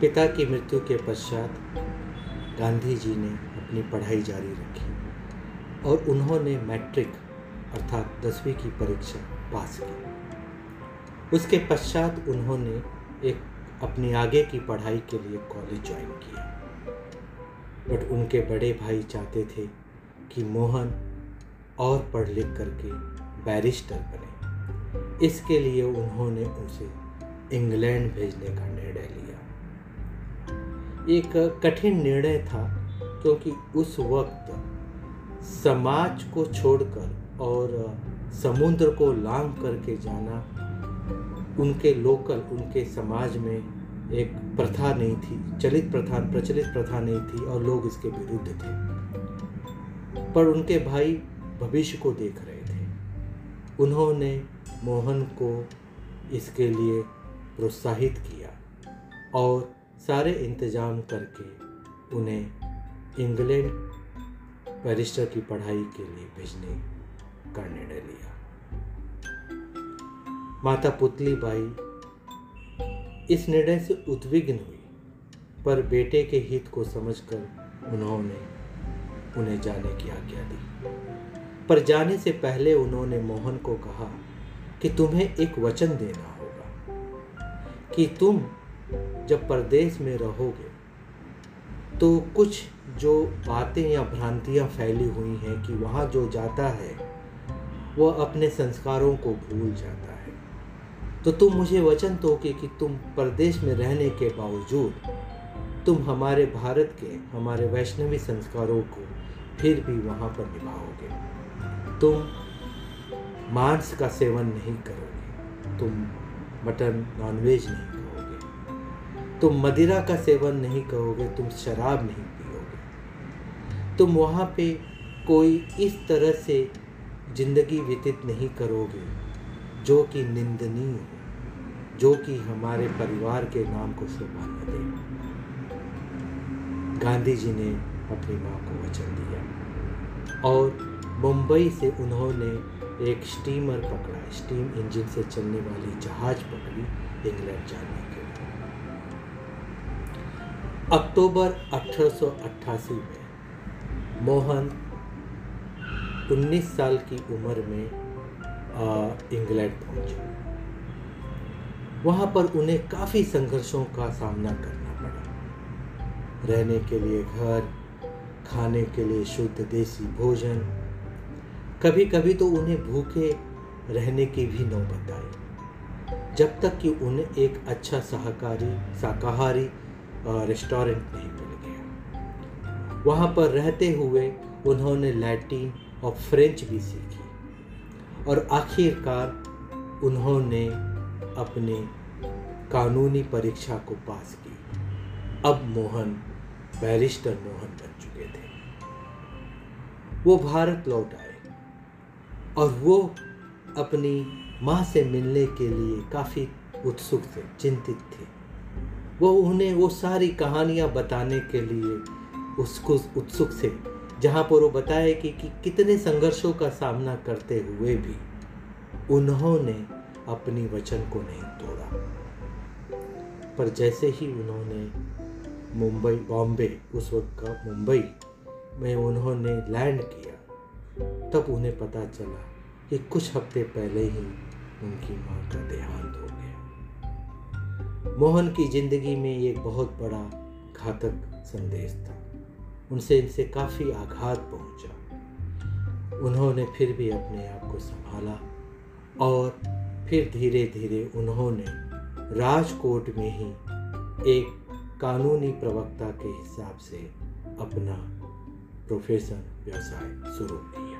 पिता की मृत्यु के पश्चात गांधी जी ने अपनी पढ़ाई जारी रखी और उन्होंने मैट्रिक अर्थात दसवीं की परीक्षा पास की। उसके पश्चात उन्होंने एक अपनी आगे की पढ़ाई के लिए कॉलेज ज्वाइन किया। बट उनके बड़े भाई चाहते थे कि मोहन और पढ़ लिख करके बैरिस्टर बने। इसके लिए उन्होंने उसे इंग्लैंड भेजने का निर्णय लिया। एक कठिन निर्णय था, क्योंकि उस वक्त समाज को छोड़कर और समुद्र को लांग करके जाना उनके लोकल, उनके समाज में एक प्रथा नहीं थी, चलित प्रथा, प्रचलित प्रथा नहीं थी और लोग इसके विरुद्ध थे। पर उनके भाई भविष्य को देख रहे थे। उन्होंने मोहन को इसके लिए प्रोत्साहित किया और सारे इंतज़ाम करके उन्हें इंग्लैंड बैरिस्टर की पढ़ाई के लिए भेजने का निर्णय लिया। माता पुतली बाई, इस निर्णय से उद्विग्न हुई, पर बेटे के हित को समझकर उन्होंने उन्हें जाने की आज्ञा दी। पर जाने से पहले उन्होंने मोहन को कहा कि तुम्हें एक वचन देना होगा, कि तुम जब परदेश में रहोगे तो कुछ जो बातें या भ्रांतियाँ फैली हुई हैं कि वहाँ जो जाता है वह अपने संस्कारों को भूल जाता है। तो तुम मुझे वचन दो कि, तुम परदेश में रहने के बावजूद तुम हमारे भारत के हमारे वैष्णवी संस्कारों को फिर भी वहाँ पर निभाओगे। तुम मांस का सेवन नहीं करोगे। तुम मटन नॉनवेज नहीं तुम मदिरा का सेवन नहीं करोगे, तुम शराब नहीं पियोगे। तुम वहाँ पे कोई इस तरह से ज़िंदगी व्यतीत नहीं करोगे, जो कि निंदनीय हो, जो कि हमारे परिवार के नाम को शोभा न दे। गांधी जी ने अपनी माँ को वचन दिया, और मुंबई से उन्होंने एक स्टीमर पकड़ा। स्टीम इंजन से चलने वाली जहाज़ पकड़ी इंग्लैंड जाने के लिए। अक्टूबर 1888 में मोहन 19 साल की उम्र में इंग्लैंड पहुँचे। वहाँ पर उन्हें काफ़ी संघर्षों का सामना करना पड़ा। रहने के लिए घर, खाने के लिए शुद्ध देसी भोजन कभी कभी तो उन्हें भूखे रहने की भी नौबत आई। जब तक कि उन्हें एक अच्छा सहकारी शाकाहारी रेस्टोरेंट नहीं मिल गया। वहाँ पर रहते हुए उन्होंने लैटिन और फ्रेंच भी सीखी और आखिरकार उन्होंने अपने कानूनी परीक्षा को पास की। अब मोहन बैरिस्टर मोहन बन चुके थे। वो भारत लौट आए और वो अपनी माँ से मिलने के लिए काफ़ी उत्सुक थे, चिंतित थे। वो उन्हें वो सारी कहानियाँ बताने के लिए उसको उत्सुक थे जहाँ पर वो बताए कि, कि कितने संघर्षों का सामना करते हुए भी उन्होंने अपनी वचन को नहीं तोड़ा। पर जैसे ही उन्होंने मुंबई बॉम्बे उस वक्त का मुंबई में उन्होंने लैंड किया तब उन्हें पता चला कि कुछ हफ़्ते पहले ही उनकी माँ का देहांत हो गया। मोहन की ज़िंदगी में ये बहुत बड़ा घातक संदेश था। उनसे इनसे काफ़ी आघात पहुँचा। उन्होंने फिर भी अपने आप को संभाला और फिर धीरे धीरे उन्होंने राजकोट में ही एक कानूनी प्रवक्ता के हिसाब से अपना प्रोफेशन व्यवसाय शुरू किया।